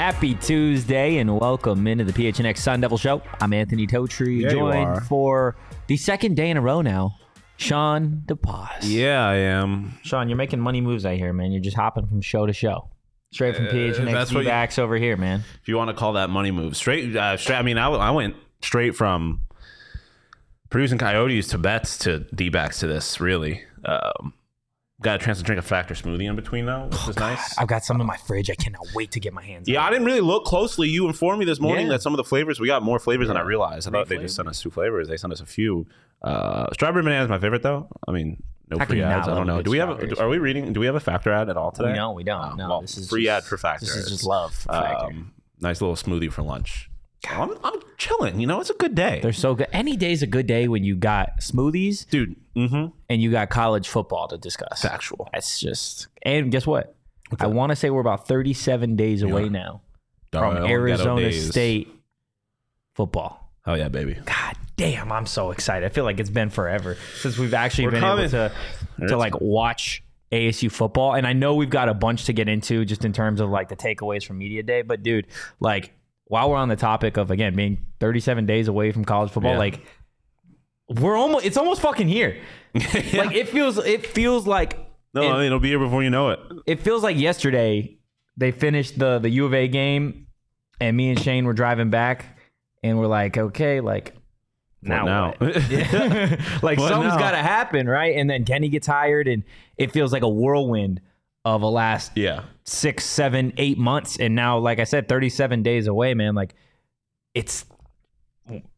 Happy Tuesday and welcome into the PHNX Sun Devil Show. I'm Anthony Totri, Yeah, joined for the second day in a row now, Shawn DePaz. Yeah, I am. Shawn, you're making money moves out here, man. You're just hopping from show to show. Straight from PHNX Uh, that's backs over here, man. If you want to call that money move, straight, uh, straight. I mean, I, I went straight from producing coyotes to bets to D backs to this. Really, um, got a chance to drink a factor smoothie in between though, which is nice. I've got some in my fridge. I cannot wait to get my hands Yeah, I didn't really look closely. You informed me this morning Yeah. that some of the flavors we got more flavors than I realized. I thought they just sent us two flavors. They sent us a few. Uh, strawberry banana is my favorite though. I mean, no How can free you not ads. I don't know. good Do we have? strawberries? Are we reading? Do we have a factor ad at all today? No. We don't. Oh, no, well, this is free just, ad for factor. This is just love for factor. Um, nice little smoothie for lunch. I'm, I'm chilling. You know, it's a good day, They're so good. Any day's a good day when you got smoothies dude. Mm-hmm. and you got college football to discuss. Factual. That's just and guess what? I want to say we're about 37 days away now from Arizona days. State football. Oh yeah, baby. God damn, I'm so excited. I feel like it's been forever since we've actually We're been coming. able to to like watch ASU football. And I know we've got a bunch to get into just in terms of like the takeaways from media day. But dude, like while we're on the topic of again being 37 days away from college football, Yeah. like we're almost it's almost fucking here. Like it feels it feels like No, and- I mean, it'll be here before you know it. it feels like yesterday they finished the the U of A game, and me and Shane were driving back, and we're like, okay, like now, now? Yeah. like What something's got to happen, right? And then Kenny gets hired, and it feels like a whirlwind of a last Yeah. six, seven, eight months, and now, like I said, thirty seven days away, man. Like it's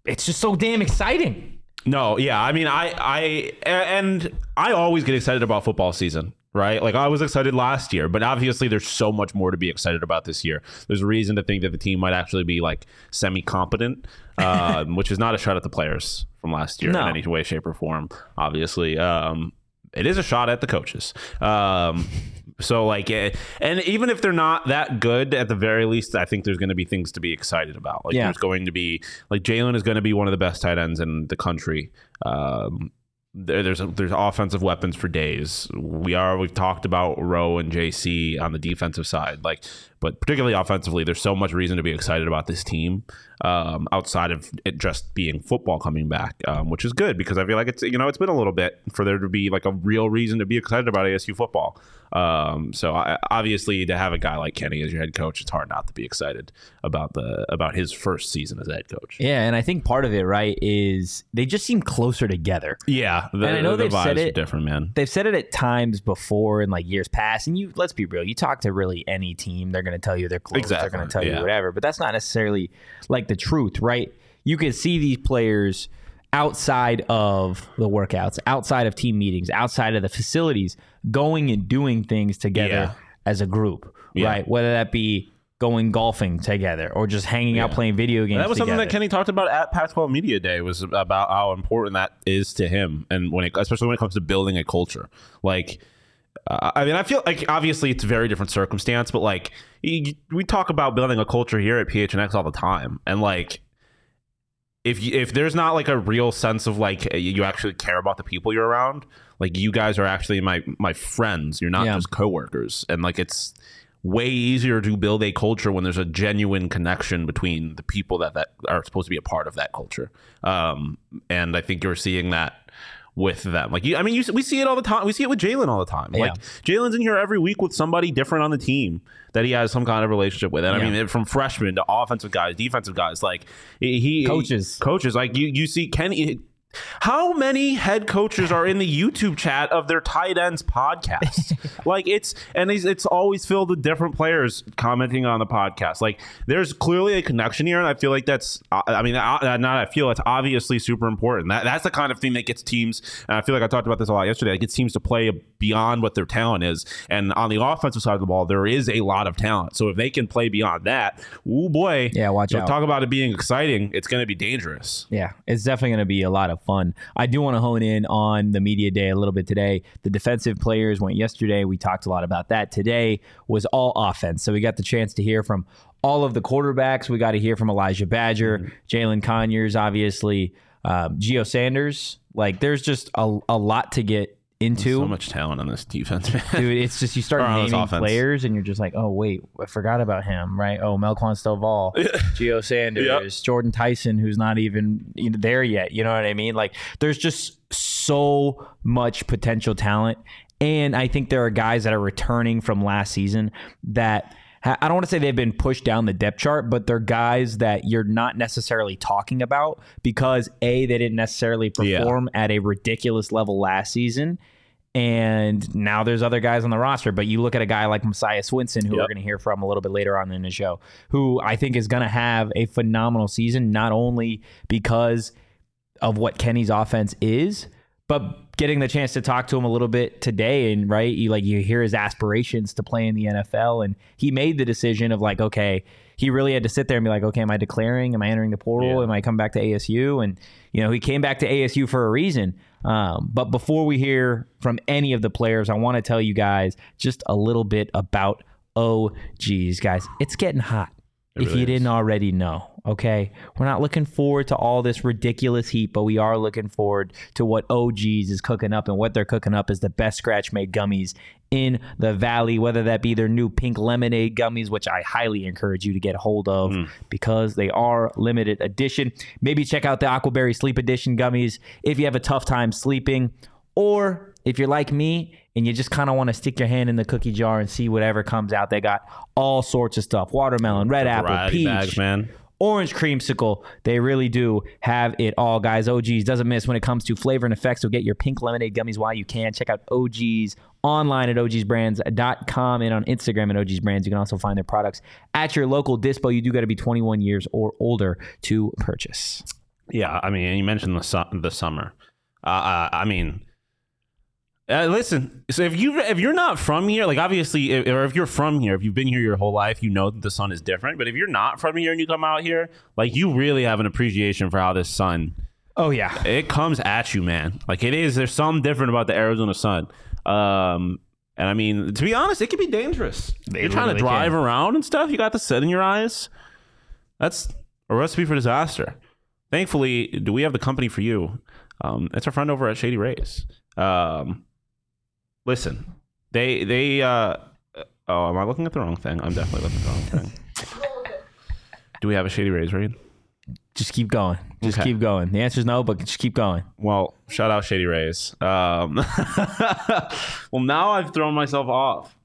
it's just so damn exciting. No, yeah. I mean, I, I, and I always get excited about football season, right? Like I was excited last year, but obviously there's so much more to be excited about this year. There's a reason to think that the team might actually be like semi-competent, um, which is not a shot at the players from last year No. in any way, shape, or form. Obviously, um, it is a shot at the coaches. Um, so like, eh, and even if they're not that good, at the very least, I think there's going to be things to be excited about. Like Yeah. there's going to be like Jalen is going to be one of the best tight ends in the country. Um, there, there's there's offensive weapons for days. We are we've talked about Rowe and JC on the defensive side, like, but particularly offensively, there's so much reason to be excited about this team um, outside of it just being football coming back, um, which is good because I feel like it's you know it's been a little bit for there to be like a real reason to be excited about ASU football. Um, so I, obviously to have a guy like Kenny as your head coach, it's hard not to be excited about the about his first season as head coach. Yeah, and I think part of it, right, is they just seem closer together. Yeah, the, And I know the they've vibes said are it- different, man. they've said it at times before in like years past and you let's be real you talk to really any team they're going to tell you they're close they're going to tell yeah. you whatever but that's not necessarily like the truth right you can see these players outside of the workouts outside of team meetings outside of the facilities going and doing things together Yeah. as a group Yeah. right whether that be going golfing together or just hanging out playing video games That was something that Kenny talked about at Pac-12 Media Day was about how important that is to him, and when it, especially when it comes to building a culture. Like, uh, I mean, I feel like obviously it's a very different circumstance, but like we talk about building a culture here at PHNX all the time, and like. If you, if there's not like a real sense of like you actually care about the people you're around, like you guys are actually my my friends. You're not Yeah. just coworkers, and like it's way easier to build a culture when there's a genuine connection between the people that, that are supposed to be a part of that culture. Um, and I think you're seeing that with them. Like, you, I mean, you, we see it all the time. We see it with Jalen all the time. Like, Jalen's in here every week with somebody different on the team that he has some kind of relationship with. And I mean, from freshmen to offensive guys, defensive guys, like he, he Coaches. coaches. Like you, you see Kenny. How many head coaches are in the YouTube chat of their tight ends podcast? like it's and it's, it's always filled with different players commenting on the podcast. Like there's clearly a connection here, and I feel like that's. Uh, I mean, I, not I feel it's obviously super important. That that's the kind of thing that gets teams. And I feel like I talked about this a lot yesterday. Like it gets teams to play beyond what their talent is. And on the offensive side of the ball, there is a lot of talent. So if they can play beyond that, oh boy, Yeah, watch out. Talk about it being exciting. It's going to be dangerous. Yeah, it's definitely going to be a lot of fun. I do want to hone in on the media day a little bit today. The defensive players went yesterday. We talked a lot about that. Today was all offense. So we got the chance to hear from all of the quarterbacks. We got to hear from Elijhah Badger, Jalen Conyers, obviously, um, Geo Sanders. Like, there's just a, a lot to get into. So much talent on this defense, man. Dude, it's just you start Or on this naming offense. players and you're just like, oh wait, I forgot about him, right? Oh, Melquan Stovall, Geo Sanders, Jordan Tyson, who's not even you know, there yet. You know what I mean? Like, there's just so much potential talent, and I think there are guys that are returning from last season that. I don't want to say they've been pushed down the depth chart, but they're guys that you're not necessarily talking about because A, they didn't necessarily Yeah. perform at a ridiculous level last season and now there's other guys on the roster. But you look at a guy like Messiah Swinson, who we're going to hear from a little bit later on in the show, who I think is going to have a phenomenal season, not only because of what Kenny's offense is, but getting the chance to talk to him a little bit today and right you like you hear his aspirations to play in the NFL and he made the decision of like okay he really had to sit there and be like okay am I declaring am I entering the portal Yeah. am I coming back to ASU and you know he came back to ASU for a reason um, but before we hear from any of the players I want to tell you guys just a little bit about oh geez guys it's getting hot if really you is. didn't already know. Okay, we're not looking forward to all this ridiculous heat, but we are looking forward to what OGs is cooking up, and what they're cooking up is the best scratch made gummies in the valley. Whether that be their new pink lemonade gummies, which I highly encourage you to get a hold of because they are limited edition. Maybe check out the Aquaberry Sleep Edition gummies if you have a tough time sleeping, or if you're like me and you just kind of want to stick your hand in the cookie jar and see whatever comes out. They got all sorts of stuff: watermelon, red apple, peach, bags, man. Orange creamsicle. They really do have it all, guys. OGs doesn't miss when it comes to flavor and effects. So get your pink lemonade gummies while you can. Check out OGs online at ogsbrands.com and on Instagram at OGs Brands. You can also find their products at your local dispo. You do got to be 21 years or older to purchase. Yeah, I mean, you mentioned the su- the summer. Uh, uh, I mean, uh, listen. So if you if you're not from here, like obviously, if, or if you're from here, if you've been here your whole life, you know that the sun is different. But if you're not from here and you come out here, like you really have an appreciation for how this sun Oh, yeah. it comes at you, man. Like it is. There's something different about the Arizona sun. Um, and I mean, to be honest, it can be dangerous. They You're trying to drive can. around and stuff. You got the sun in your eyes. That's a recipe for disaster. Thankfully, do we have the company for you? Um, it's our friend over at Shady Rays. Um, listen, they they. Uh, oh, am I looking at the wrong thing? I'm definitely looking at the wrong thing. Do we have a Shady Rays, Reed? Just keep going. Just Okay. keep going. The answer is no, but just keep going. Well, shout out Shady Rays. Um, well, now I've thrown myself off.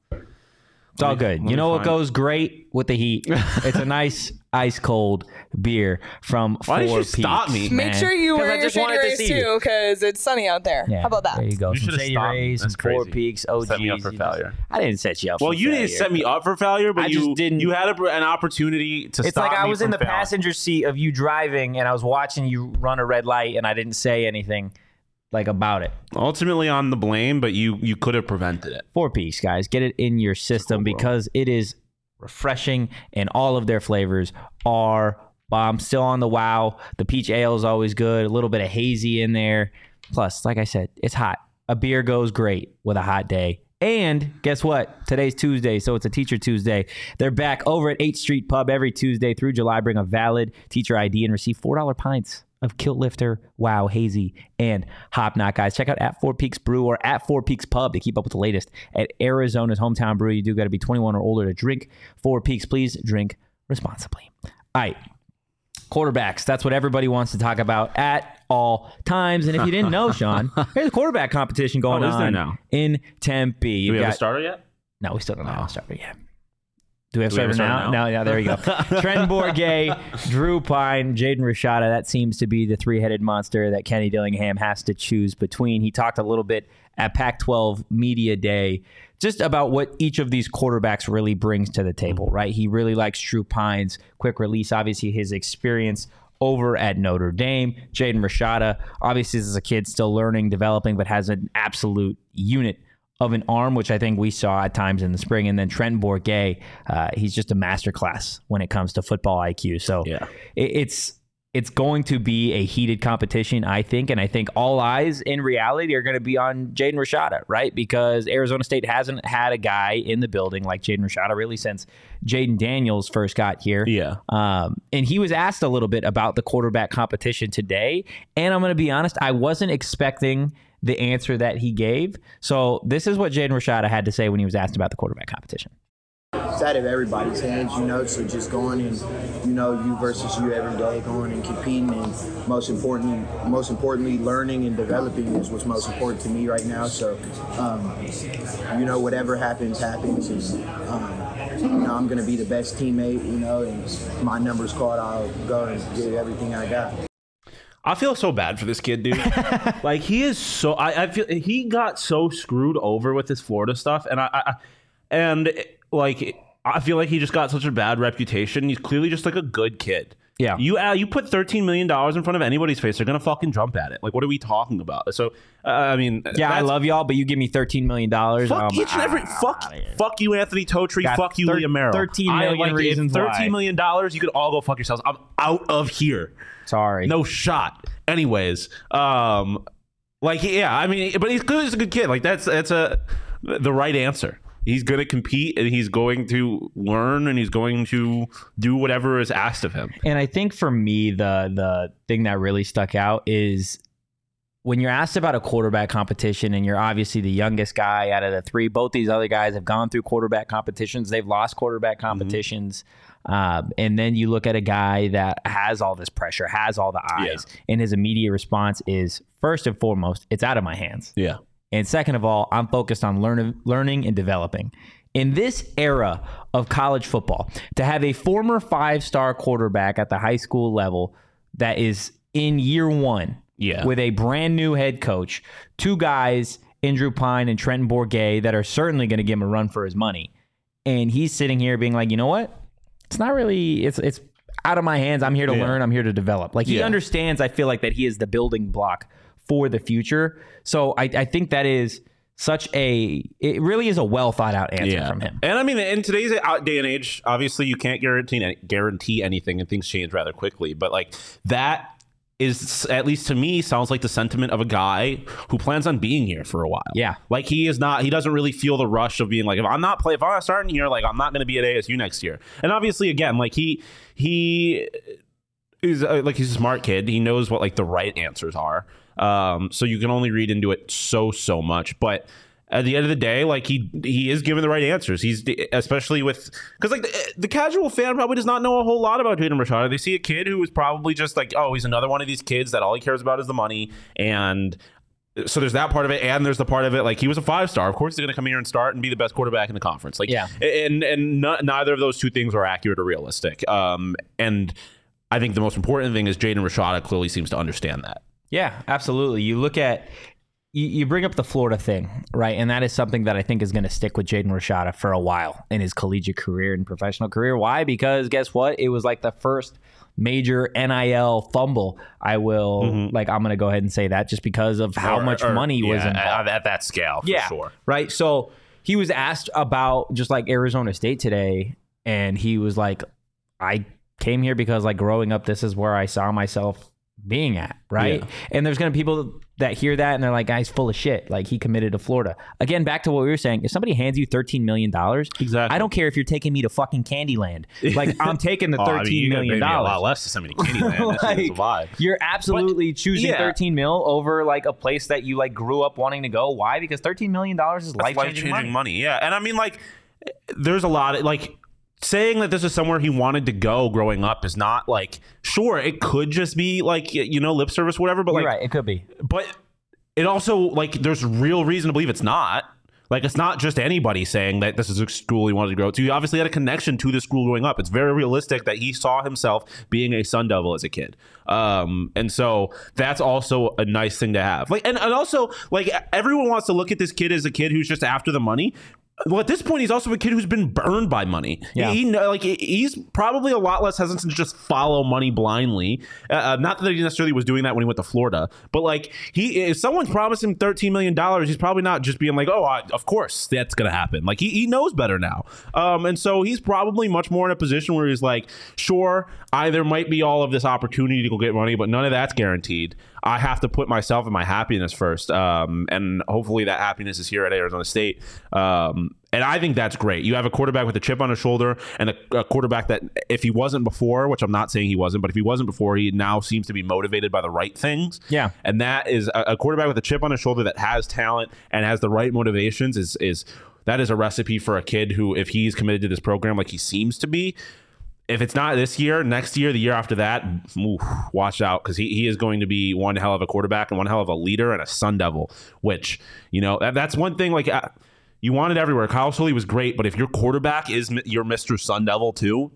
It's all good. let You know what goes great with the heat? it's a nice ice cold beer from Why did Four you stop Peaks, me? Make man. sure you 'Cause I wear your just shady wanted to rays see you. too, because it's sunny out there. Yeah, How about that? There you go. You Some should've Shady stopped me. Rays, some Four crazy. Peaks, OGs. Set me up for you just- failure. I didn't set you up. Well, for you didn't failure. set me up for failure, but I you just didn't- You had a, an opportunity to stop me. It's stop like I me was in from the failing. passenger seat of you driving, and I was watching you run a red light, and I didn't say anything like about it. Ultimately, on the blame, but you you could have prevented it. Four Peaks, guys, get it in your system because it is refreshing, and all of their flavors are bomb. Still on the wow. The peach ale is always good. A little bit of hazy in there. Plus, like I said, it's hot. A beer goes great with a hot day. And guess what? Today's Tuesday, so it's a Teacher Tuesday. They're back over at 8th Street Pub every Tuesday through July. Bring a valid teacher ID and receive $4 pints of Kilt Lifter, Wow, Hazy, and Hop Knot, guys. Check out at Four Peaks Brew or at Four Peaks Pub to keep up with the latest at Arizona's hometown brew. You do got to be 21 or older to drink Four Peaks. Please drink responsibly. All right. Quarterbacks. That's what everybody wants to talk about at all times. And if you didn't know, Shawn, there's a quarterback competition going Oh, on now? in Tempe. Do You we have got a starter yet? no, we still don't have a oh. starter yet. Do we have Do we have starter a now? now? No, yeah, there you go. Trent Bourguet, Drew Pyne, Jaden Rashada. That seems to be the three headed monster that Kenny Dillingham has to choose between. He talked a little bit at Pac 12 Media Day just about what each of these quarterbacks really brings to the table, right? He really likes Drew Pyne's quick release, obviously, his experience over at Notre Dame. Jaden Rashada, obviously, this is a kid still learning, developing, but has an absolute unit of an arm, which I think we saw at times in the spring. And then Trent Bourguet, uh, he's just a masterclass when it comes to football IQ. So Yeah. it, it's it's going to be a heated competition, I think, and I think all eyes in reality are going to be on Jaden Rashada, right? Because Arizona State hasn't had a guy in the building like Jaden Rashada really since Jayden Daniels first got here. Yeah. Um, and he was asked a little bit about the quarterback competition today. And I'm going to be honest, I wasn't expecting the answer that he gave. So this is what Jaden Rashada had to say when he was asked about the quarterback competition. it's out of everybody's hands, you know. So just going and you know you versus you every day, going and competing, and most importantly, most importantly, learning and developing is what's most important to me right now. So, um, you know, whatever happens, happens, and um, you know I'm gonna be the best teammate, you know, and my number's called. I'll go and give everything I got. I feel so bad for this kid, dude. like he is so. I, I feel he got so screwed over with this Florida stuff, and I, I and like I feel like he just got such a bad reputation. He's clearly just like a good kid. Yeah. You uh, you put thirteen million dollars in front of anybody's face, they're gonna fucking jump at it. Like, what are we talking about? So, uh, I mean, Yeah, I love y'all, but you give me $13 million. Fuck um, each and every ah, fuck fuck you, Anthony Totri. Got Fuck you, thir- Liam Merrill. 13 I, like, reasons. Thirteen million dollars, you could all go fuck yourselves. I'm out of here. Sorry. No shot. Anyways, um, like yeah, I mean, but he's clearly a good kid. Like that's that's a the right answer. He's going to compete and he's going to learn and he's going to do whatever is asked of him. And I think for me, the the thing that really stuck out is when you're asked about a quarterback competition, and you're obviously the youngest guy out of the three. Both these other guys have gone through quarterback competitions. They've lost quarterback competitions. Um, and then you look at a guy that has all this pressure, has all the eyes, and his immediate response is first and foremost, it's out of my hands. Yeah. And second of all, I'm focused on learn, learning and developing. In this era of college football, to have a former five star quarterback at the high school level that is in year one Yeah. with a brand new head coach, two guys, Andrew Pyne and Trenton Bourguet, that are certainly going to give him a run for his money. And he's sitting here being like, you know what? It's not really, it's, it's, out of my hands. I'm here to Yeah. learn. I'm here to develop. Like he Yeah. understands. I feel like that he is the building block for the future. So I, I think that is such a. It really is a well thought out answer from him. And I mean, in today's day and age, obviously you can't guarantee any- guarantee anything, and things change rather quickly. But like that is, at least to me, sounds like the sentiment of a guy who plans on being here for a while. Yeah. like he is not. He doesn't really feel the rush of being like, if I'm not play, if I'm not starting here, like I'm not going to be at ASU next year. And obviously, again, like he he is uh, like he's a smart kid. He knows what like the right answers are. Um, so you can only read into it so so much, but at the end of the day, like he he is giving the right answers. He's especially with because like the, the casual fan probably does not know a whole lot about Jaden Rashada. They see a kid who is probably just like, oh, he's another one of these kids that all he cares about is the money, and so there's that part of it, and there's the part of it like he was a five star. Of course, he's going to come here and start and be the best quarterback in the conference. Like, Yeah. and and no, neither of those two things are accurate or realistic. Um, and I think the most important thing is Jaden Rashada clearly seems to understand that. Yeah, absolutely. You look at you, you bring up the Florida thing, right? And that is something that I think is going to stick with Jaden Rashada for a while in his collegiate career and professional career. Why? Because guess what? It was like the first major NIL fumble. I will mm-hmm. like I'm going to go ahead and say that just because of how Or- much or- money was involved. at, at that scale. For yeah, sure. right. So he was asked about just like Arizona State today, and he was like, "I came here because like growing up, this is where I saw myself being at." Right. Yeah. And there's gonna be people that hear that and they're like, "Guy's full of shit." Like he committed to Florida. Again, back to what we were saying. If somebody hands you thirteen million dollars, Exactly. I don't care if you're taking me to fucking Candyland. Like I'm taking the Oh, I mean, thirteen million me a lot less to to Candyland. That shit is a vibe. You're absolutely choosing yeah. 13 mil over like a place that you like grew up wanting to go. Why? Because 13 million dollars is life changing money. money. Yeah, and I mean, like, there's a lot of like saying that this is somewhere he wanted to go growing up is not like sure it could just be like you know lip service whatever but You're like right. It could be. but it also like there's real reason to believe it's not Like it's not just anybody saying that this is a school he wanted to grow to. He obviously had a connection to the school growing up. It's very realistic that he saw himself being a Sun Devil as a kid. Um, and so that's also a nice thing to have. Like and, and also like everyone wants to look at this kid as a kid who's just after the money. Well, at this point, he's also a kid who's been burned by money. Yeah. He, like he's probably a lot less hesitant to just follow money blindly. Uh, Uh, not that he necessarily was doing that when he went to Florida, but like he, if someone's promised him thirteen million dollars, he's probably not just being like, "Oh, I, of course that's gonna happen." Like he, he knows better now, um, and so he's probably much more in a position where he's like, "Sure, I there might be all of this opportunity to go get money, but none of that's guaranteed." I have to put myself and my happiness first, um, and hopefully that happiness is here at Arizona State. Um, and I think that's great. You have a quarterback with a chip on his shoulder, and a, a quarterback that, if he wasn't before, which I'm not saying he wasn't, but if he wasn't before, he now seems to be motivated by the right things. Yeah. and that is a, a quarterback with a chip on his shoulder that has talent and has the right motivations. Is is that is a recipe for a kid who, if he's committed to this program like he seems to be, if it's not this year, next year, the year after that, oof, watch out because he, he is going to be one hell of a quarterback and one hell of a leader and a Sun Devil. Which you know that, that's one thing. Like uh, you want it everywhere. Kyle Soelle was great, but if your quarterback is your Mister Sun Devil too,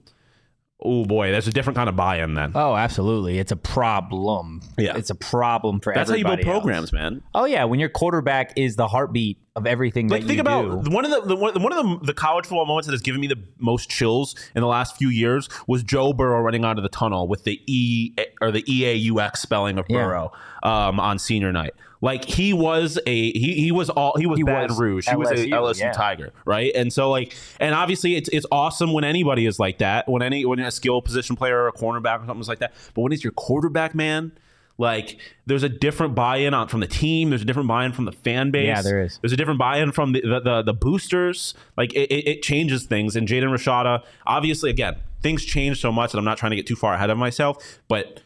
oh boy, there's a different kind of buy-in then. Oh, absolutely. It's a problem. Yeah. It's a problem for that's how you build everybody else. programs, man. Oh yeah, when your quarterback is the heartbeat of everything Like that think you about do. one of the, the one, of the, the college football moments that has given me the most chills in the last few years was Joe Burrow running out of the tunnel with the E or the E A U X spelling of Yeah. Burrow um, on senior night. Like he was a he he was all he was He Baton was Rouge. He was a LSU, yeah. Tiger, right? And so like and obviously it's it's awesome when anybody is like that. When any when a skill position player or a cornerback or something is like that. But when it's your quarterback, man. Like there's a different buy-in on from the team. There's a different buy-in from the fan base. Yeah, there is. There's a different buy-in from the the, the, the boosters. Like it, it, it changes things. And Jaden Rashada, obviously, again, things change so much that I'm not trying to get too far ahead of myself. But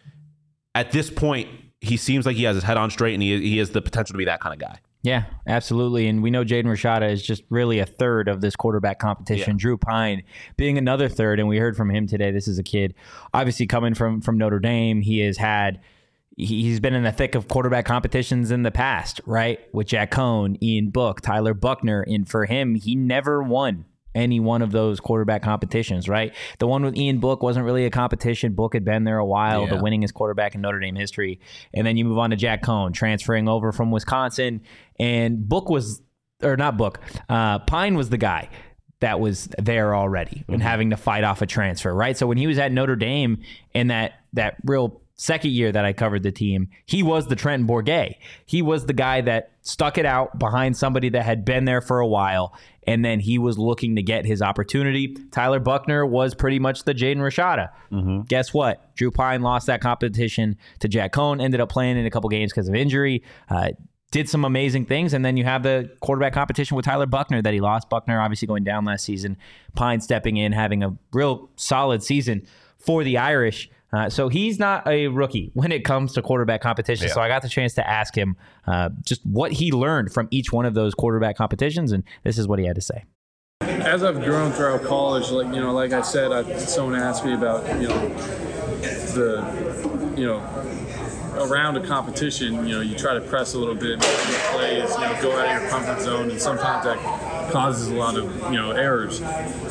at this point, he seems like he has his head on straight, and he he has the potential to be that kind of guy. Yeah, absolutely. And we know Jaden Rashada is just really a third of this quarterback competition. Drew Pyne being another third, and we heard from him today. This is a kid, obviously coming from from Notre Dame. He has had. he- He's been in the thick of quarterback competitions in the past, right? With Jack Coan, Ian Book, Tyler Buchner. And for him, he never won any one of those quarterback competitions, right? The one with Ian Book wasn't really a competition. Book had been there a while, the winningest quarterback in Notre Dame history. And then you move on to Jack Coan, transferring over from Wisconsin. And Book was, or not Book, uh, Pyne was the guy that was there already and having to fight off a transfer, right? So when he was at Notre Dame in that that real second year that I covered the team, he was the Trenton Bourguet. He was the guy that stuck it out behind somebody that had been there for a while, and then he was looking to get his opportunity. Tyler Buchner was pretty much the Jaden Rashada. Guess what? Drew Pyne lost that competition to Jack Coan, ended up playing in a couple games because of injury. Uh, did some amazing things. And then you have the quarterback competition with Tyler Buchner that he lost. Buchner obviously going down last season. Pyne stepping in, having a real solid season for the Irish. Uh, so he's not a rookie when it comes to quarterback competition. So I got the chance to ask him uh, just what he learned from each one of those quarterback competitions, and this is what he had to say. as I've grown throughout college, like you know, like I said, I, someone asked me about you know the you know around a competition, you know, you try to press a little bit, make plays, you know, go out of your comfort zone, and sometimes that causes a lot of you know errors.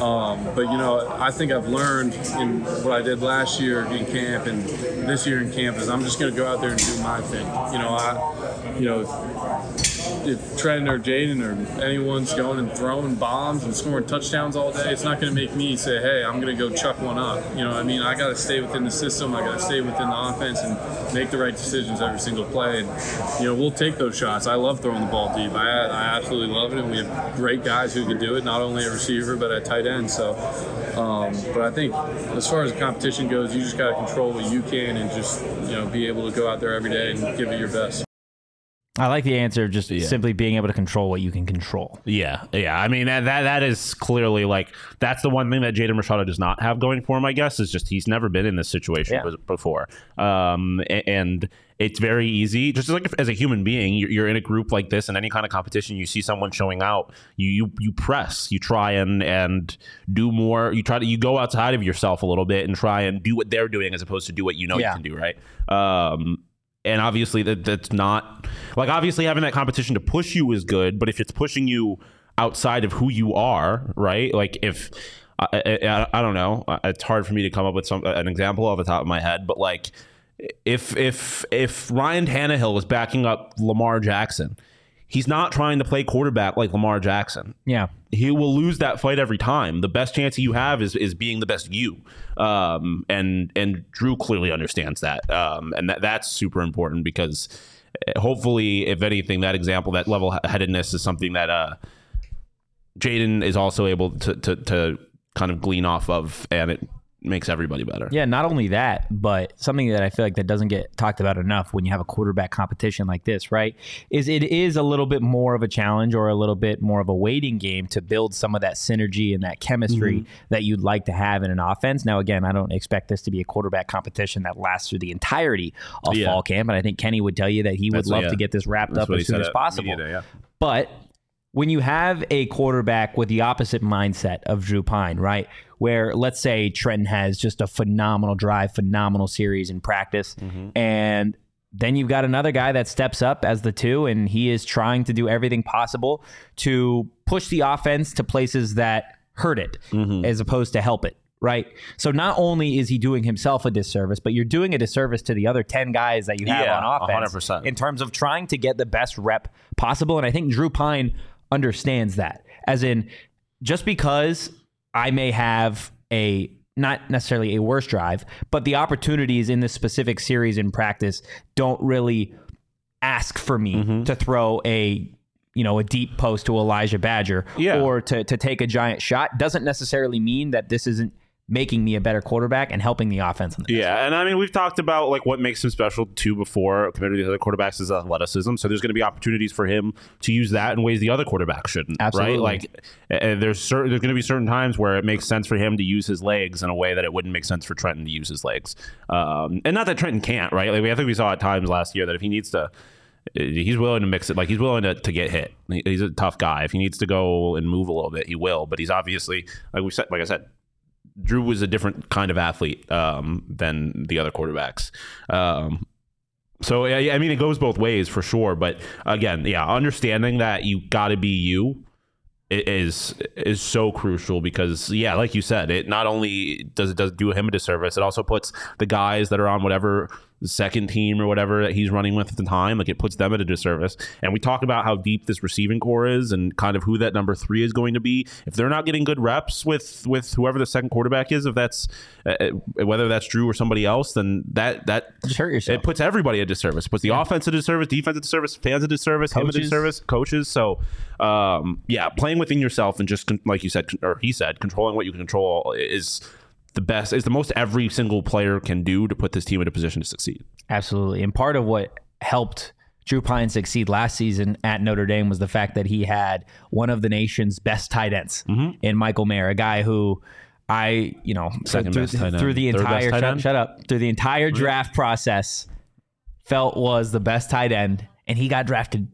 Um, but you know, I think I've learned in what I did last year in camp and this year in camp is I'm just going to go out there and do my thing. You know, I, you know. If, if Trent or Jaden or anyone's going and throwing bombs and scoring touchdowns all day, it's not going to make me say, "Hey, I'm going to go chuck one up." You know, I mean, I got to stay within the system. I got to stay within the offense and make the right decisions every single play. And you know, we'll take those shots. I love throwing the ball deep. I, I absolutely love it, and we have great guys who can do it. Not only a receiver, but a tight end. So, um, but I think as far as the competition goes, you just got to control what you can and just you know be able to go out there every day and give it your best. I like the answer of just simply being able to control what you can control. Yeah, yeah. I mean that that that is clearly like that's the one thing that Jaden Rashada does not have going for him. I guess is just he's never been in this situation Yeah. before, um, and it's very easy. Just like if, as a human being, you're, you're in a group like this in any kind of competition, you see someone showing out, you you you press, you try and and do more. You try to you go outside of yourself a little bit and try and do what they're doing as opposed to do what you know Yeah. you can do. Right. Um, and obviously that that's not like obviously having that competition to push you is good but if it's pushing you outside of who you are, right? Like if I, I, I don't know, it's hard for me to come up with some an example off the top of my head, but like if if if Ryan Tannehill was backing up Lamar Jackson, he's not trying to play quarterback like Lamar Jackson. Yeah. He will lose that fight every time. The best chance you have is is being the best you. Um, and and Drew clearly understands that. Um, and that that's super important because uh, hopefully, if anything, that example, that level headedness is something that uh, Jaden is also able to, to to kind of glean off of, and it makes everybody better. Yeah, not only that, but something that I feel like that doesn't get talked about enough when you have a quarterback competition like this, right? Is it is a little bit more of a challenge or a little bit more of a waiting game to build some of that synergy and that chemistry Mm-hmm. that you'd like to have in an offense. Now, again, I don't expect this to be a quarterback competition that lasts through the entirety of Yeah. fall camp, and I think Kenny would tell you that he would That's- love yeah. to get this wrapped That's up as soon as possible. media yeah. But when you have a quarterback with the opposite mindset of Drew Pyne, right? Where let's say Trenton has just a phenomenal drive, phenomenal series in practice, and then you've got another guy that steps up as the two, and he is trying to do everything possible to push the offense to places that hurt it as opposed to help it. Right. So not only is he doing himself a disservice, but you're doing a disservice to the other 10 guys that you have Yeah, on offense 100%. in terms of trying to get the best rep possible. And I think Drew Pyne understands that. As in, just because I may have a not necessarily a worse drive, but the opportunities in this specific series in practice don't really ask for me Mm-hmm. to throw a you know a deep post to Elijhah Badger Yeah. or to to take a giant shot doesn't necessarily mean that this isn't making me a better quarterback and helping the offense. on the Yeah, and I mean we've talked about like what makes him special too before compared to the other quarterbacks is athleticism. So there's going to be opportunities for him to use that in ways the other quarterbacks shouldn't. Absolutely. Right? Like uh, there's certain there's going to be certain times where it makes sense for him to use his legs in a way that it wouldn't make sense for Trenton to use his legs. Um, and not that Trenton can't, right? Like I think we saw at times last year that if he needs to. He's willing to mix it. Like he's willing to, to get hit. He's a tough guy. If he needs to go and move a little bit, he will. But he's obviously, like we said, like I said, Drew was a different kind of athlete um, than the other quarterbacks. Um, so yeah, I mean, it goes both ways for sure. But again, yeah, understanding that you got to be you is is so crucial because yeah, like you said, it not only does it does do him a disservice, it also puts the guys that are on whatever second team or whatever that he's running with at the time, like it puts them at a disservice. And we talk about how deep this receiving core is and kind of who that number three is going to be. If they're not getting good reps with with whoever the second quarterback is, if that's uh, whether that's Drew or somebody else, then that that Just hurt yourself. it puts everybody at disservice. It puts the offense at disservice, defense at disservice, fans at disservice, him at Coaches. disservice, coaches. So, um, yeah, playing within yourself and just con- like you said, con- or he said, controlling what you can control is the best. Is the most every single player can do to put this team in a position to succeed. Absolutely. And part of what helped Drew Pyne succeed last season at Notre Dame was the fact that he had one of the nation's best tight ends Mm-hmm. in Michael Mayer, a guy who I, you know, Second through, through the Third entire shut, shut up through the entire draft process felt was the best tight end, and he got drafted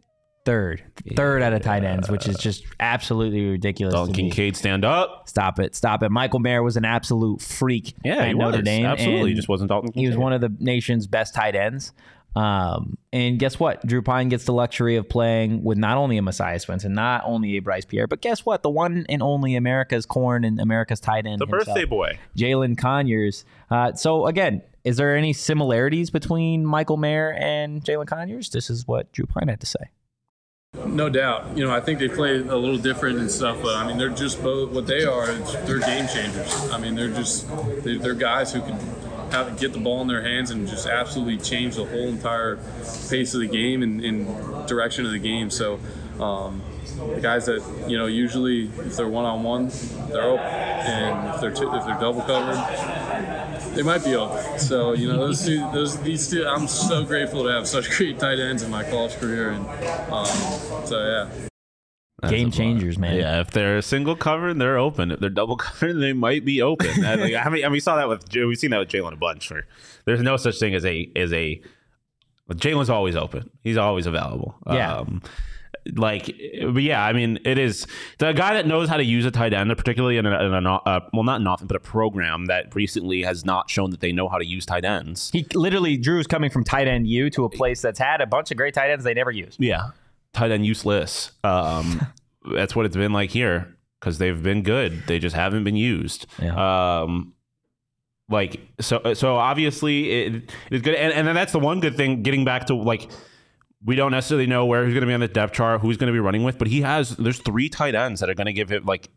third, third out of tight ends, which is just absolutely ridiculous. Dalton me. Kincaid, stand up. Stop it, stop it. Michael Mayer was an absolute freak Yeah, he Notre was. Dame. Absolutely. He just wasn't Dalton He was one of the nation's best tight ends. Um, and guess what? Drew Pyne gets the luxury of playing with not only a Messiah Swinson, not only a Bryce Pierre, but guess what? The one and only America's corn and America's tight end. The himself, birthday boy. Jalen Conyers. Uh, so again, is there any similarities between Michael Mayer and Jalen Conyers? This is what Drew Pyne had to say. No doubt. You know, I think they play a little different and stuff, but I mean, they're just both what they are. They're game changers. I mean, they're just they're, guys who can have get the ball in their hands and just absolutely change the whole entire pace of the game and, and direction of the game. So. Um, the guys that you know usually if they're one on one they're open and if they're if they're double covered they might be open. So you know those two, those these two. I'm so grateful to have such great tight ends in my college career, and um, so yeah. That's Game changers, man. Yeah, if they're single covered, they're open. If they're double covered, they might be open. I mean, I mean, and we saw that with we've seen that with Jalen a bunch. For there's no such thing as a as a Jalen's always open. He's always available. Yeah. Um, like, but yeah, I mean, it is the guy that knows how to use a tight end, particularly in a, in a not- uh, well, not nothing, but a program that recently has not shown that they know how to use tight ends. He literally Drew's coming from tight end U to a place that's had a bunch of great tight ends they never used. Yeah, tight end useless. Um, that's what it's been like here because they've been good. They just haven't been used. Yeah. Um, like so, so obviously it is good, and, and then that's the one good thing. Getting back to like, we don't necessarily know where he's going to be on the depth chart, who he's going to be running with, but he has. There's three tight ends that are going to give him like.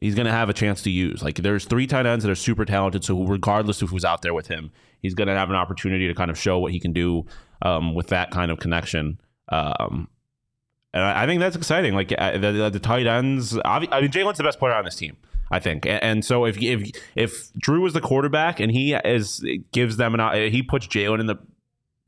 He's going to have a chance to use. Like, there's three tight ends that are super talented. So, regardless of who's out there with him, he's going to have an opportunity to kind of show what he can do um, with that kind of connection. Um, and I I think that's exciting. Like uh, the, the, the tight ends, obvi- I mean, Jalen's the best player on this team, I think. And, so if if if Drew was the quarterback and he is gives them an uh, he puts Jalen in the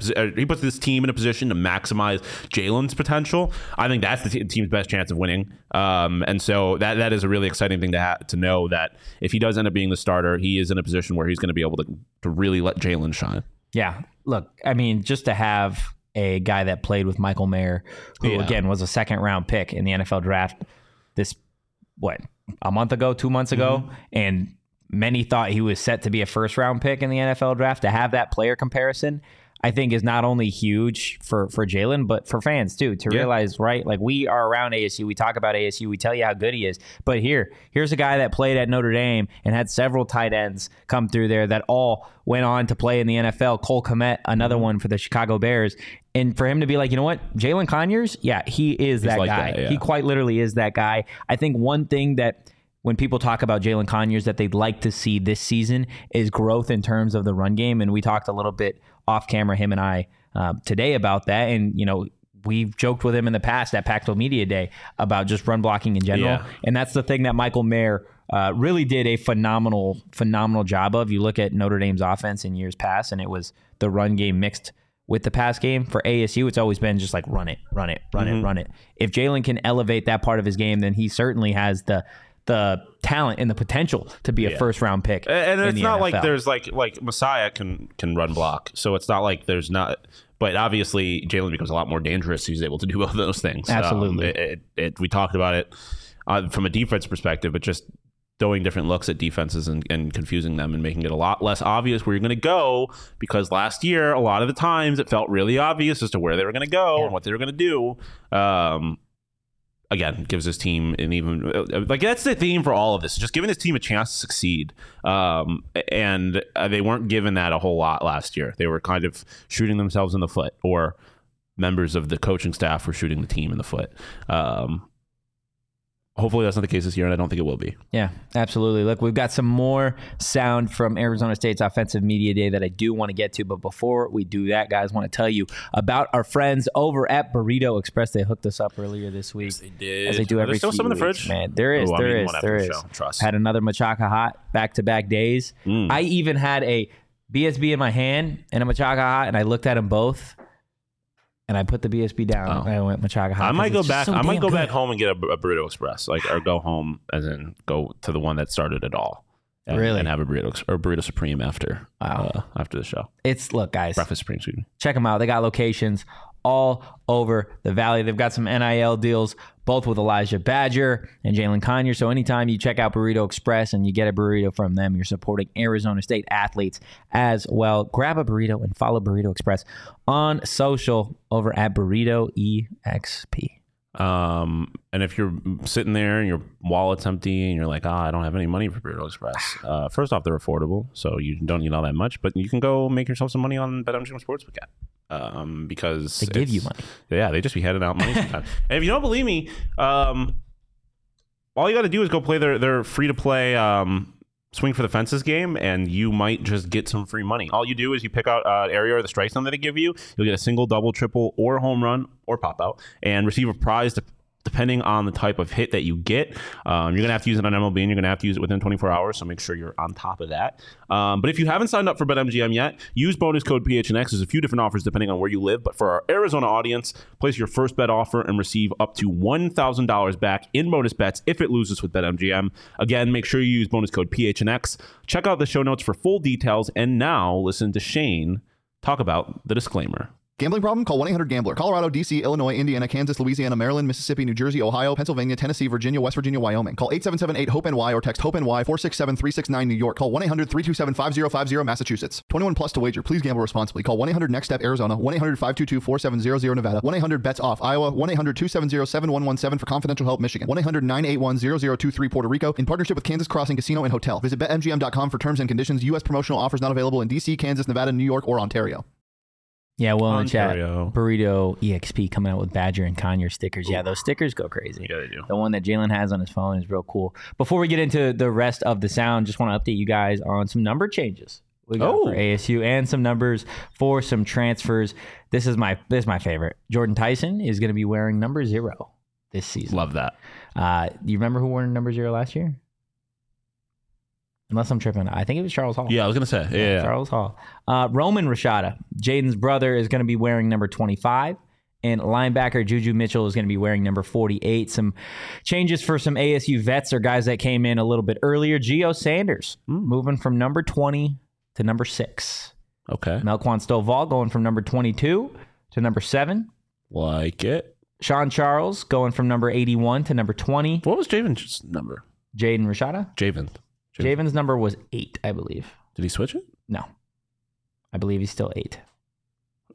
he puts this team in a position to maximize Jalen's potential. I think that's the te- team's best chance of winning. Um, and so that that is a really exciting thing to ha- to know that if he does end up being the starter, he is in a position where he's going to be able to to really let Jalen shine. Yeah. Look, I mean, just to have a guy that played with Michael Mayer, who Yeah. again was a second round pick in the NFL draft this what, a month ago, two months ago, Mm-hmm. and many thought he was set to be a first round pick in the NFL draft. To have that player comparison, I think is not only huge for for Jalen, but for fans too. To Yeah. realize, right? Like we are around ASU, we talk about ASU, we tell you how good he is. But here, here's a guy that played at Notre Dame and had several tight ends come through there that all went on to play in the NFL. Cole Kmet, another Mm-hmm. one for the Chicago Bears. And for him to be like, you know what, Jalen Conyers, yeah, he is that like guy. that, yeah. He quite literally is that guy. I think one thing that when people talk about Jalen Conyers that they'd like to see this season is growth in terms of the run game. And we talked a little bit off camera, him and I, uh, today about that. And, you know, we've joked with him in the past at Pac-12 Media Day about just run blocking in general. Yeah. And that's the thing that Michael Mayer uh, really did a phenomenal, phenomenal job of. You look at Notre Dame's offense in years past, and it was the run game mixed with the pass game. For ASU, it's always been just like run it, run it, run Mm-hmm. it, run it. If Jalen can elevate that part of his game, then he certainly has the the talent and the potential to be a first round pick. and in it's not like there's like like Messiah can can run block, so it's not like there's not. But obviously, Jalen becomes a lot more dangerous. He's able to do both of those things. Um, Absolutely. it, it, it- we talked about it uh, from a defense perspective, but just throwing different looks at defenses and, and confusing them and making it a lot less obvious where you're going to go. Because last year, a lot of the times, it felt really obvious as to where they were going to go and what they were going to do. Um, again gives this team an even like that's the theme for all of this just giving this team a chance to succeed. Um, and uh, they weren't given that a whole lot last year. They were kind of shooting themselves in the foot or members of the coaching staff were shooting the team in the foot. Um, hopefully that's not the case this year and i don't think it will be Yeah, absolutely. Look, we've got some more sound from Arizona State's Offensive Media Day that I do want to get to. But before we do that, guys, want to tell you about our friends over at Burrito Express. They hooked us up earlier this week. they did. As they do Are there every still few some in the weeks, fridge? Man, there is, Oh, I'm is, one after the show. Trust. Had another Machaca Hot back to back days. Mm. I even had a BSB in my hand and a Machaca Hot, and I looked at them both. And I put the BSB down. Oh. and I went Machaca Hot. I might go back. so I might go good. back home and get a, a burrito express, like or go home as in go to the one that started it all. And, Really? and have a burrito or burrito supreme after Wow. uh, after the show. It's look, guys. Breakfast supreme, excuse me. check them out. They got locations all over the valley. They've got some NIL deals, both with Elijhah Badger and Jalen Conyers. So anytime you check out Burrito Express and you get a burrito from them, you're supporting Arizona State athletes as well. Grab a burrito and follow Burrito Express on social over at Burrito EXP. Um, and if you're sitting there and your wallet's empty and you're like, ah, I don't have any money for Burrito Express. Uh, first off, they're affordable, so you don't need all that much. But you can go make yourself some money on BetMGM Sportsbook app. Um, because They give you money. Yeah, they just be handing out money sometimes. and if you don't believe me, um, all you got to do is go play their their free to play um, swing for the fences game, and you might just get some free money. All you do is you pick out uh, area or the strike zone that they give you. You'll get a single, double, triple, or home run or pop out, and receive a prize. To, Depending on the type of hit that you get, um, you're gonna have to use it on MLB, and you're gonna have to use it within 24 hours. So make sure you're on top of that. Um, but if you haven't signed up for BetMGM yet, use bonus code PHNX. There's a few different offers depending on where you live. But for our Arizona audience, place your first bet offer and receive up to $1,000 back in bonus bets if it loses with BetMGM. Again, make sure you use bonus code PHNX. Check out the show notes for full details. And now listen to Shane talk about the disclaimer. Gambling problem? Call 1 800 Gambler. Colorado, D.C., Illinois, Indiana, Kansas, Louisiana, Maryland, Mississippi, New Jersey, Ohio, Pennsylvania, Tennessee, Virginia, West Virginia, Wyoming. Call 877 8 HOPE NY or text HOPE NY 467 369 New York. Call 1 800 327 5050 Massachusetts. 21 plus to wager. Please gamble responsibly. Call 1 800 NEXT STEP Arizona, 1 800 522 4700 Nevada, 1 800 BETS OFF Iowa, 1 800 270 7117 for confidential help Michigan, 1 800 981 0023 Puerto Rico in partnership with Kansas Crossing Casino and Hotel. Visit BetMGM.com for terms and conditions. U.S. promotional offers not available in D.C., Kansas, Nevada, New York, or Ontario. Yeah, well, in the chat, Burrito EXP coming out with Badger and Conyer stickers. Yeah, those stickers go crazy. Yeah, they do. The one that Jalen has on his phone is real cool. Before we get into the rest of the sound, just want to update you guys on some number changes. We got Oh. for ASU and some numbers for some transfers. This is my this is my favorite. Jordan Tyson is going to be wearing number zero this season. Love that. Uh, you remember who wore number zero last year? Unless I'm tripping, I think it was Charles Hall. Yeah, I was gonna say. Yeah, yeah. Charles Hall. Uh, Roman Rashada, Jaden's brother, is going to be wearing number 25. And linebacker Juju Mitchell is going to be wearing number 48. Some changes for some ASU vets or guys that came in a little bit earlier. Geo Sanders moving from number 20 to number 6. Okay. Melquan Stovall going from number 22 to number 7. Like it. Sean Charles going from number 81 to number 20. What was Javen's number? Jaden Rashada. Javen. Javen's number was 8, I believe. Did he switch it? No. I believe he's still 8.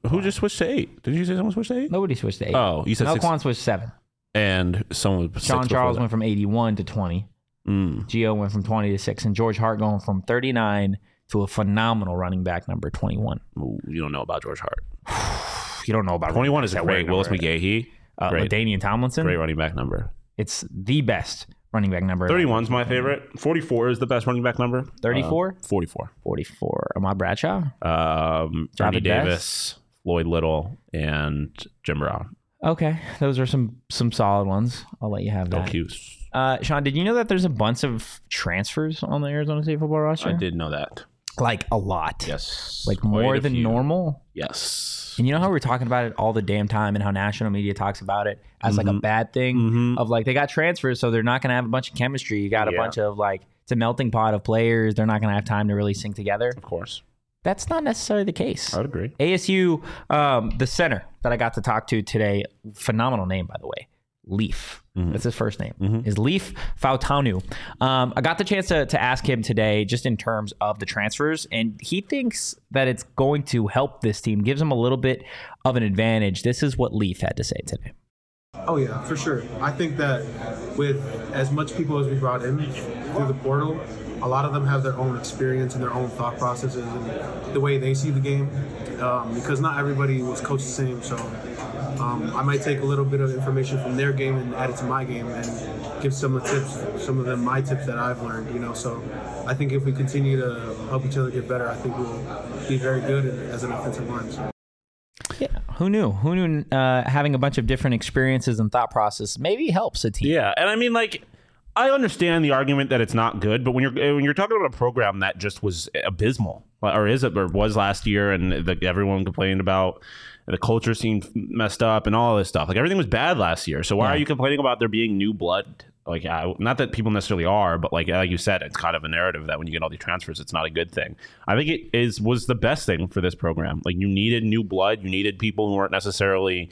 Who just switched to eight? Did you say someone switched to eight? Nobody switched to 8. Oh, you said six. Melquan switched 7. And someone was Sean six Charles went from 81 to 20. Mm. Gio went from 20 to 6. And George Hart going from 39 to a phenomenal running back number 21. Ooh, you don't know about George Hart. You don't know about 21 is a that great. Willis. McGahee. Uh, great. Danian Tomlinson. Great running back number. It's the best running back number. 31's my favorite. 44 is the best running back number. 34? Uh, 44. 44. Ahmad Bradshaw. Um, Javid Davis, Floyd Little, and Jim Brown. Okay. Those are some some solid ones. I'll let you have that. Cuse. Uh, Shawn, did you know that there's a bunch of transfers on the Arizona State football roster? I did know that. Like a lot. Yes. Like more than few. normal. Yes. And you know how we're talking about it all the damn time and how national media talks about it as like a Mhm. bad thing Mhm. of like they got transfers, so they're not going to have a bunch of chemistry. You got a Yeah. bunch of like, it's a melting pot of players. They're not going to have time to really sync together. Of course. That's not necessarily the case. I would agree. ASU, um, the center that I got to talk to today, phenomenal name, by the way. Leif. Mm-hmm. That's his first name. Is Leif Fautanu. Um, I got the chance to, to ask him today just in terms of the transfers, and he thinks that it's going to help this team, gives him a little bit of an advantage. This is what Leaf had to say today. Oh yeah, for sure. I think that with as much people as we brought in through the portal, a lot of them have their own experience and their own thought processes and the way they see the game. Um, because not everybody was coached the same, so um, I might take a little bit of information from their game and add it to my game and give some of the tips, some of them my tips that I've learned. You know, so I think if we continue to help each other get better, I think we'll be very good as an offensive line. So. Yeah, who knew? Who knew uh, having a bunch of different experiences and thought process maybe helps a team? Yeah, and I mean, like, I understand the argument that it's not good, but when you're when you're talking about a program that just was abysmal, or is it, or was last year, and the, everyone complained about the culture seemed messed up and all this stuff. Like everything was bad last year. So why Yeah. are you complaining about there being new blood? Like, I, not that people necessarily are, but like like you said, it's kind of a narrative that when you get all these transfers, it's not a good thing. I think it is was the best thing for this program. Like you needed new blood, you needed people who weren't necessarily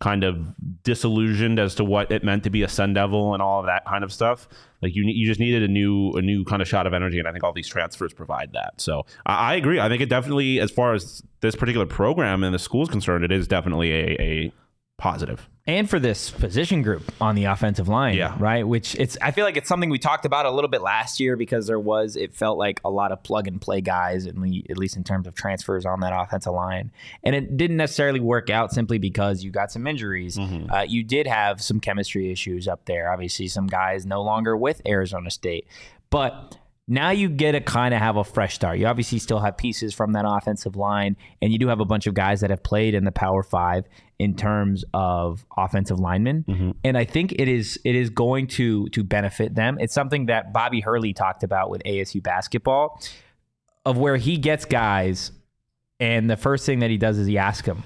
kind of disillusioned as to what it meant to be a Sun Devil and all of that kind of stuff. Like you, you just needed a new, a new kind of shot of energy, and I think all these transfers provide that. So I, I agree. I think it definitely, as far as this particular program and the school is concerned, it is definitely a, a positive. And for this position group on the offensive line, Yeah. right? Which it's I feel like it's something we talked about a little bit last year because there was it felt like a lot of plug and play guys, at at least in terms of transfers on that offensive line, and it didn't necessarily work out simply because you got some injuries. Uh, you did have some chemistry issues up there. Obviously, some guys no longer with Arizona State, but. Now you get to kind of have a fresh start. You obviously still have pieces from that offensive line, and you do have a bunch of guys that have played in the Power Five in terms of offensive linemen. Mm-hmm. And I think it is it is going to to benefit them. It's something that Bobby Hurley talked about with ASU basketball, of where he gets guys, and the first thing that he does is he asks them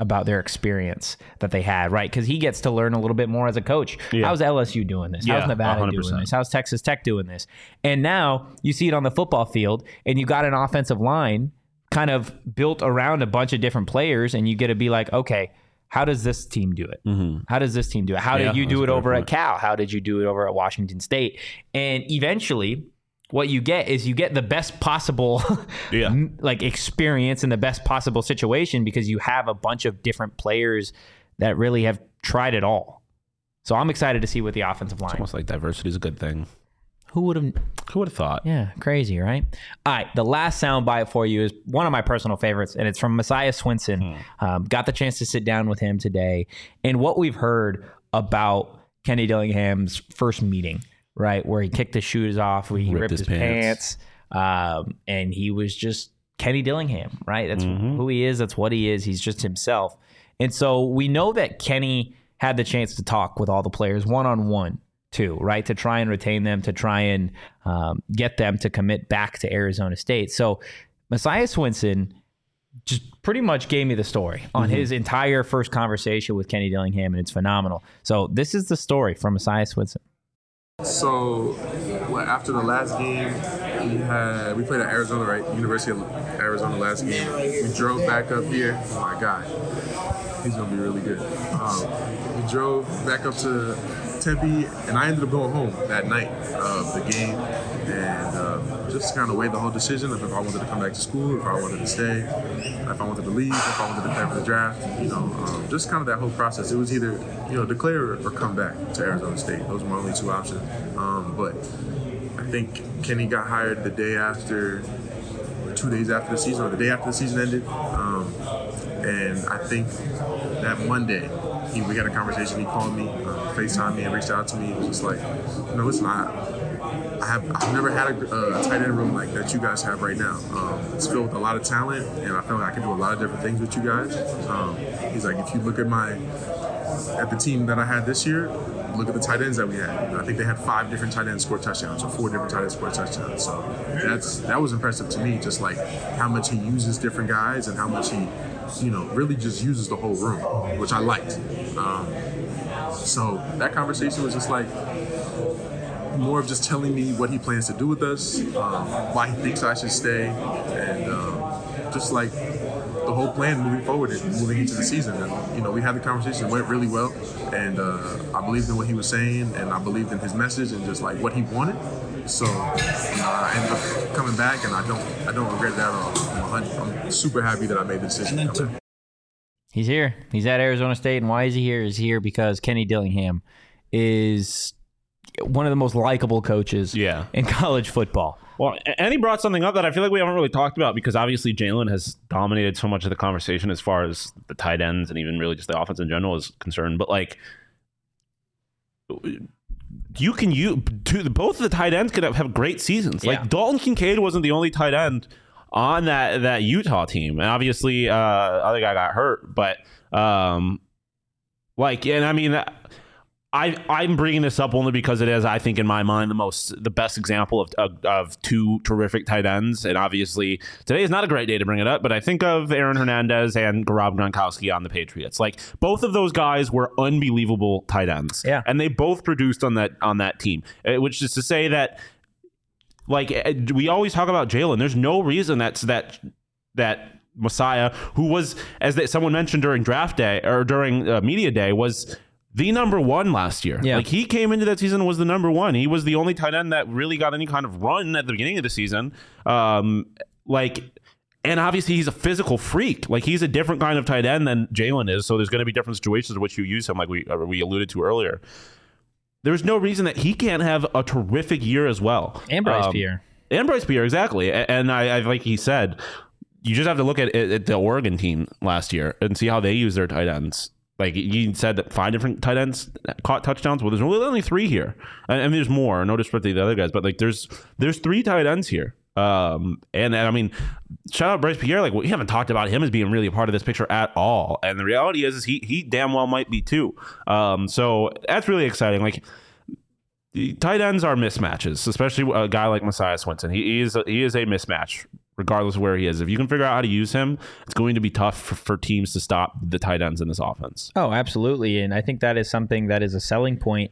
about their experience that they had, right? Because he gets to learn a little bit more as a coach. Yeah. How's LSU doing this? Yeah, How's Nevada 100%. doing this? How's Texas Tech doing this? And now you see it on the football field, and you got an offensive line kind of built around a bunch of different players, and you get to be like, okay, how does this team do it? How does this team do it? How Yeah, did you do it over point. at Cal? How did you do it over at Washington State? And eventually, what you get is you get the best possible Yeah. like experience in the best possible situation because you have a bunch of different players that really have tried it all. So I'm excited to see what the offensive line. Almost like diversity is a good thing. Who would have Who would have thought? yeah, crazy, right? All right, the last soundbite for you is one of my personal favorites, and it's from Messiah Swinson. Um, got the chance to sit down with him today, and what we've heard about Kenny Dillingham's first meeting, right, where he kicked his shoes off, where he ripped, his, pants, um, and he was just Kenny Dillingham, right? That's who he is. That's what he is. He's just himself, and so we know that Kenny had the chance to talk with all the players one on one too, right? To try and retain them, to try and um, get them to commit back to Arizona State. So Messiah Swinson just pretty much gave me the story on his entire first conversation with Kenny Dillingham, and it's phenomenal. So this is the story from Messiah Swinson. So, after the last game, we had we played at Arizona, right? University of Arizona last game. We drove back up here. Oh my God, he's gonna be really good. Um, we drove back up to Tempe, and I ended up going home that night of the game, and uh, just kind of weighed the whole decision of if I wanted to come back to school, if I wanted to stay, if I wanted to leave, if I wanted to play for the draft. You know, um, just kind of that whole process. It was either you know declare or come back to Arizona State. Those were my only two options. Um, but I think Kenny got hired the day after, two days after the season, or the day after the season ended. Um, and I think that Monday, he, we had a conversation. He called me, uh, FaceTime me, and reached out to me. He was just like, you know, listen, I, have I've never had a, a tight end room like that you guys have right now. Um, it's filled with a lot of talent, and I feel like I can do a lot of different things with you guys. Um, he's like, if you look at my at the team that I had this year, look at the tight ends that we had. I think they had five different tight ends score touchdowns, or four different tight ends score touchdowns. So that's that was impressive to me, just like how much he uses different guys and how much he, you know, really just uses the whole room, which I liked. Um, so that conversation was just like more of just telling me what he plans to do with us, um, why he thinks I should stay, and um, just like the whole plan moving forward and moving into the season. And you know, we had the conversation, it went really well, and uh, I believed in what he was saying, and I believed in his message and just like what he wanted. So know, I ended up coming back, and I don't, I don't regret that at all. I'm, I'm super happy that I made the decision. To come back. He's here. He's at Arizona State, and why is he here? He's here because Kenny Dillingham is one of the most likable coaches Yeah. in college football. Well, and he brought something up that I feel like we haven't really talked about because obviously Jalen has dominated so much of the conversation as far as the tight ends and even really just the offense in general is concerned. But like, you can you both of the tight ends could have, have great seasons. Yeah. Like Dalton Kincaid wasn't the only tight end on that that Utah team, and obviously uh, other guy got hurt, but um, like, and I mean. I I'm bringing this up only because it is I think in my mind the most the best example of of, of two terrific tight ends and obviously today is not a great day to bring it up but I think of Aaron Hernandez and Rob Gronkowski on the Patriots like both of those guys were unbelievable tight ends Yeah. and they both produced on that on that team Uh, which is to say that like uh, we always talk about Jalen there's no reason that's that that Messiah, who was, as they, someone mentioned during draft day or during uh, media day, was the number one last year. Yeah. Like he came into that season was the number one. He was the only tight end that really got any kind of run at the beginning of the season. Um, like, and obviously he's a physical freak. Like he's a different kind of tight end than Jalen is. So there's going to be different situations in which you use him, like we uh, we alluded to earlier. There's no reason that he can't have a terrific year as well. And Bryce Um, Pierre. and Bryce Pierre, exactly. And I, I like he said, you just have to look at, at the Oregon team last year and see how they use their tight ends. Like you said, that five different tight ends caught touchdowns. Well, there's really only three here, and, and there's more. No disrespect to the other guys, but like there's there's three tight ends here. Um, and, and I mean, shout out Bryce Pierre. Like we haven't talked about him as being really a part of this picture at all. And the reality is, is he he damn well might be too. Um, so that's really exciting. Like the tight ends are mismatches, especially a guy like Messiah Swinson. He, he is a, he is a mismatch, regardless of where he is. If you can figure out how to use him, it's going to be tough for, for teams to stop the tight ends in this offense. Oh, absolutely. And I think that is something that is a selling point,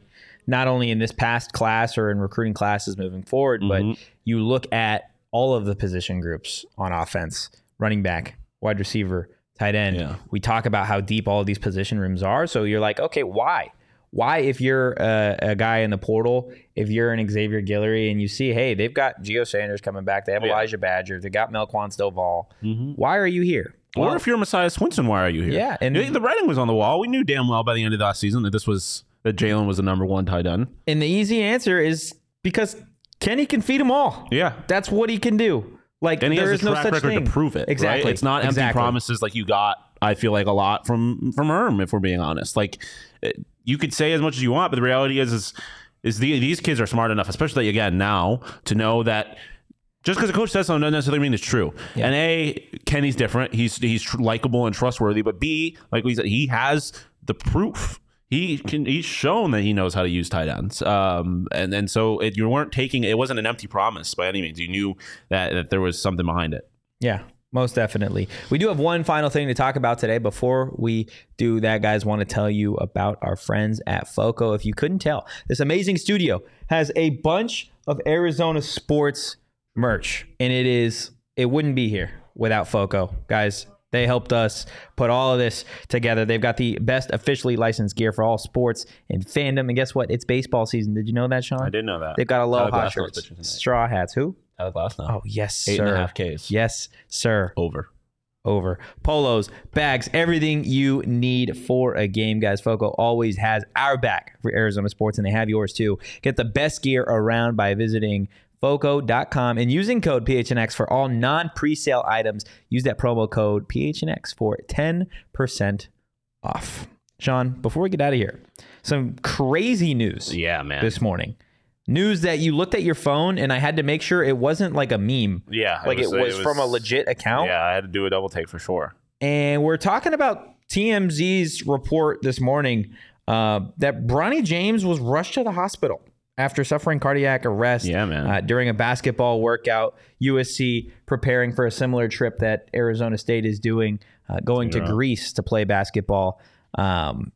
not only in this past class or in recruiting classes moving forward, but mm-hmm. you look at all of the position groups on offense, running back, wide receiver, tight end. Yeah. We talk about how deep all of these position rooms are. So you're like, okay, why? Why, if you're a, a guy in the portal, if you're an Xavier Guillory and you see, hey, they've got Geo Sanders coming back, they have Yeah. Elijhah Badger, they got Melquan Stovall. Mm-hmm. Why are you here? or if you're Messiah Swinson, why are you here? Yeah, and- the writing was on the wall. We knew damn well by the end of that season that this was that Jalen was the number one tight end. And the easy answer is because Kenny can feed them all. Yeah. That's what he can do. Like and he there has is a no such record thing. to prove it. right? Exactly. It's not empty Exactly. promises like you got. I feel like a lot from from Erm, if we're being honest. Like eh, you could say as much as you want, but the reality is is is the, these kids are smart enough, especially again now, to know that. Just because a coach says something doesn't necessarily mean it's true. And A, Kenny's different. He's he's tr- likable and trustworthy. But B, like we said, he has the proof. He can. He's shown that he knows how to use tight ends. Um, and and so it, you weren't taking. It wasn't an empty promise by any means. You knew that, that there was something behind it. Yeah, most definitely. We do have one final thing to talk about today. Before we do that, guys, want to tell you about our friends at FOCO. If you couldn't tell, this amazing studio has a bunch of Arizona sports merch, and it is it wouldn't be here without FOCO, guys. They helped us put all of this together. They've got the best officially licensed gear for all sports and fandom. And guess what? It's baseball season. Did you know that, Shawn? I didn't know that. They've got Tyler aloha Glasnow was shirts, straw hats. Who? Tyler Glasnow. Oh, yes, Eight sir. and a half Ks. Yes, sir Over. over. Polos, bags, everything you need for a game, guys. Foco always has our back for Arizona sports, and they have yours too. Get the best gear around by visiting foco.com and using code PHNX for all non presale items. Use that promo code PHNX for 10% off. Shawn, before we get out of here, some crazy news Yeah, man. this morning. News that you looked at your phone and I had to make sure it wasn't like a meme. Yeah, Like it was- was, it was- from a legit account. yeah, I had to do a double take for sure. And we're talking about TMZ's report this morning uh, that Bronny James was rushed to the hospital after suffering cardiac arrest Yeah, man. Uh, during a basketball workout. USC preparing for a similar trip that Arizona State is doing, uh, going to Greece to play basketball. Um,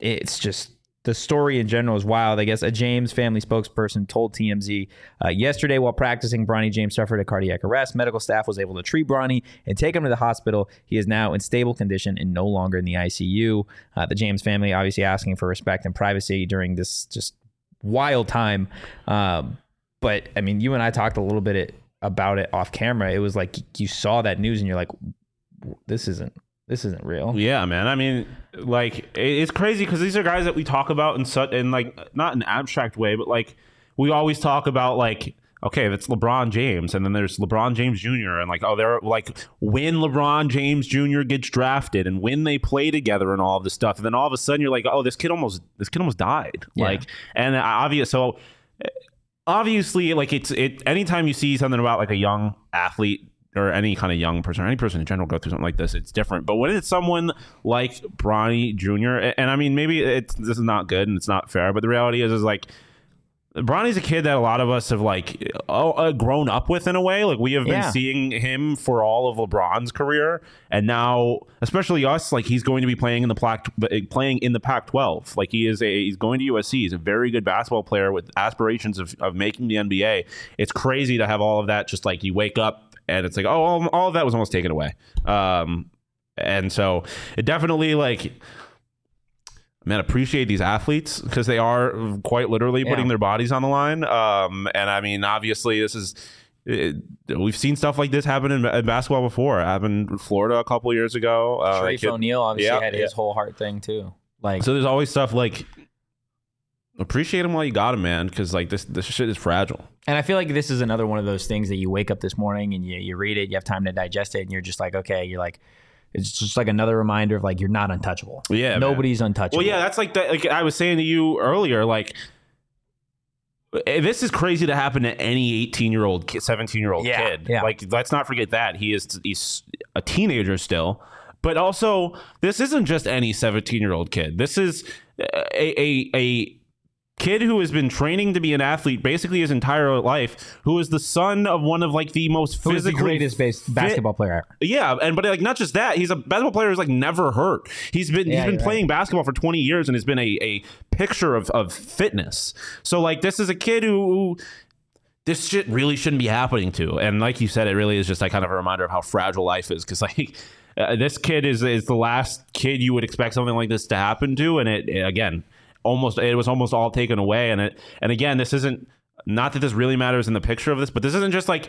it's just the story in general is wild. I guess a James family spokesperson told TMZ uh, yesterday while practicing, Bronny James suffered a cardiac arrest. Medical staff was able to treat Bronny and take him to the hospital. He is now in stable condition and no longer in the ICU. Uh, the James family obviously asking for respect and privacy during this just wild time. Um, but I mean, you and I talked a little bit it, about it off camera. It was like you saw that news and you're like, this isn't this isn't real. Yeah, man. I mean, like it's crazy because these are guys that we talk about in such in like not an abstract way, but like we always talk about like okay, that's LeBron James, and then there's LeBron James Jr. and like oh, they're like when LeBron James Jr. gets drafted and when they play together and all of this stuff, and then all of a sudden you're like oh, this kid almost this kid almost died, Yeah. like and obvious so. Eh, obviously, like it's it. Anytime you see something about like a young athlete or any kind of young person or any person in general go through something like this, it's different. But when it's someone like Bronny Jr. and, and I mean, maybe it's this is not good and it's not fair, but the reality is, is like Bronny's a kid that a lot of us have like oh, uh, grown up with in a way. Like we have been Yeah. seeing him for all of LeBron's career, and now, especially us, like he's going to be playing in the Pac, playing in the Pac-12. Like he is a he's going to USC. He's a very good basketball player with aspirations of, of making the NBA. It's crazy to have all of that. Just like you wake up and it's like oh, all, all of that was almost taken away. Um, and so it definitely like man appreciate these athletes because they are quite literally Yeah. putting their bodies on the line um and i mean obviously this is it, we've seen stuff like this happen in, in basketball before it happened in florida a couple years ago uh, Shareef O'Neal obviously Yeah, had yeah. his whole heart thing too. Like so there's always stuff like appreciate them while you got them man because like this this shit is fragile And I feel like this is another one of those things that you wake up this morning and you, you read it, you have time to digest it, and you're just like, okay, you're like, it's just like another reminder of like you're not untouchable. Yeah, man. nobody's untouchable. Well, yeah, that's like that. Like I was saying to you earlier, like eh, this is crazy to happen to any 18 year old, 17 year old Yeah, kid. yeah. Like, let's not forget that he is he's a teenager still. But also, this isn't just any 17 year old kid. This is a, a a kid who has been training to be an athlete basically his entire life. Who is the son of one of like the most who is the physically greatest base, basketball player ever? yeah, and but like not just that, he's a basketball player who's like never hurt. He's been Yeah, he's been playing basketball for 20 years and has been a, a picture of, of fitness. So like this is a kid who, who this shit really shouldn't be happening to. And like you said, it really is just like kind of a reminder of how fragile life is. Because like uh, this kid is is the last kid you would expect something like this to happen to, and it again almost it was almost all taken away. And it and again, this isn't not that this really matters in the picture of this, but this isn't just like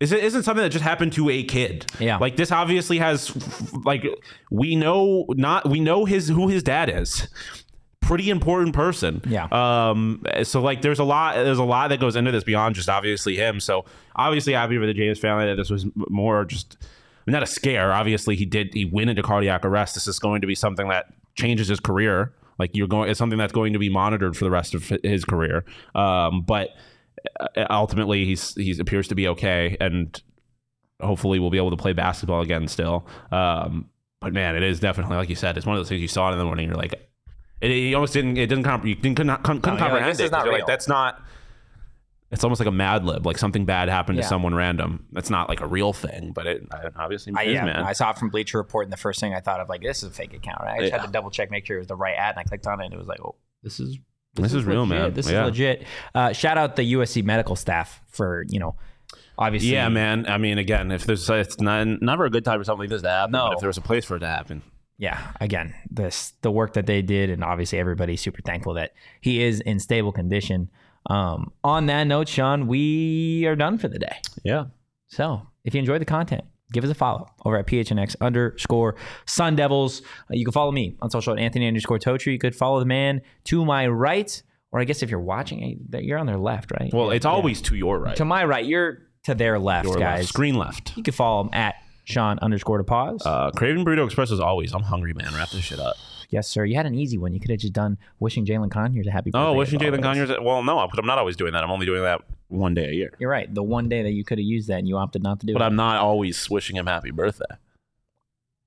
is it isn't something that just happened to a kid. Yeah. Like this obviously has like we know not we know his who his dad is. Pretty important person. Yeah. Um so like there's a lot there's a lot that goes into this beyond just obviously him. So obviously happy for the James family that this was more just not a scare. Obviously he did he went into cardiac arrest. This is going to be something that changes his career. Like you're going it's something that's going to be monitored for the rest of his career. Um but uh, ultimately he's he appears to be okay and hopefully we'll be able to play basketball again still um, but man it is definitely like you said it's one of those things you saw it in the morning you're like it, it almost didn't it didn't comp- you didn't couldn't, couldn't No, like, comprehend it is not 'cause you're real. like that's not it's almost like a mad lib like something bad happened Yeah. to someone random that's not like a real thing but it obviously I, is yeah, man I saw it from Bleacher Report, and the first thing I thought of like this is a fake account. Right? I just Yeah. had to double check, make sure it was the right ad, and I clicked on it, and it was like, oh, this is This is real, legit. man. This Yeah. is legit. Uh, shout out the USC medical staff for you know, obviously, yeah man I mean again if there's it's not never a good time for something like this to happen No. but if there was a place for it to happen yeah, again, this the work that they did, and obviously everybody's super thankful that he is in stable condition. Um, on that note, Shawn, we are done for the day. yeah So if you enjoyed the content, give us a follow over at PHNX underscore Sun Devils. Uh, you can follow me on social at Anthony underscore Totri. You could follow the man to my right, or I guess if you're watching, eh, you're on their left, right? well it's yeah. always to your right to my right. You're to their left, your guys. left screen left You can follow him at Shawn underscore to pause. Uh, Craving Burrito Express is always. I'm hungry, man. Wrap this shit up. Yes, sir. You had an easy one. You could have just done wishing Jalen Conyers a happy birthday. Oh, wishing Jalen. Conyers. Well, no, because I'm not always doing that. I'm only doing that one day a year. You're right. The one day that you could have used that and you opted not to do But it. But I'm not always wishing him happy birthday.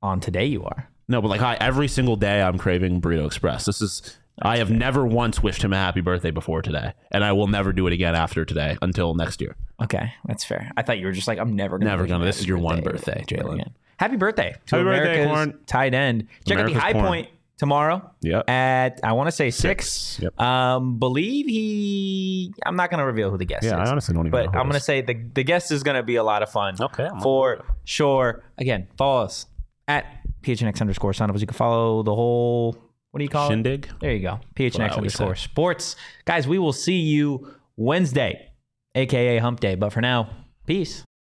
on today, you are. No, but like I, every single day, I'm craving Burrito Express. This is. I have never once wished him a happy birthday before today, and I will never do it again after today until next year. Okay, that's fair. I thought you were just like, I'm never gonna. Never gonna. This is your one birthday birthday, Jalen. Happy birthday to Happy birthday, America's Corn. tight end. Check out the High Corn. Point tomorrow. Yep. At I want to say six. Yep. Um, believe he. I'm not gonna reveal who the guest is. Yeah, is. I honestly don't even But I'm gonna say the the guest is gonna be a lot of fun. Okay, I'm For sure. Again, follow us at PHNX underscore us. You can follow the whole. What do you call it? Shindig. There you go. PHNX underscore say. sports. Guys, we will see you Wednesday, aka Hump Day. But for now, peace.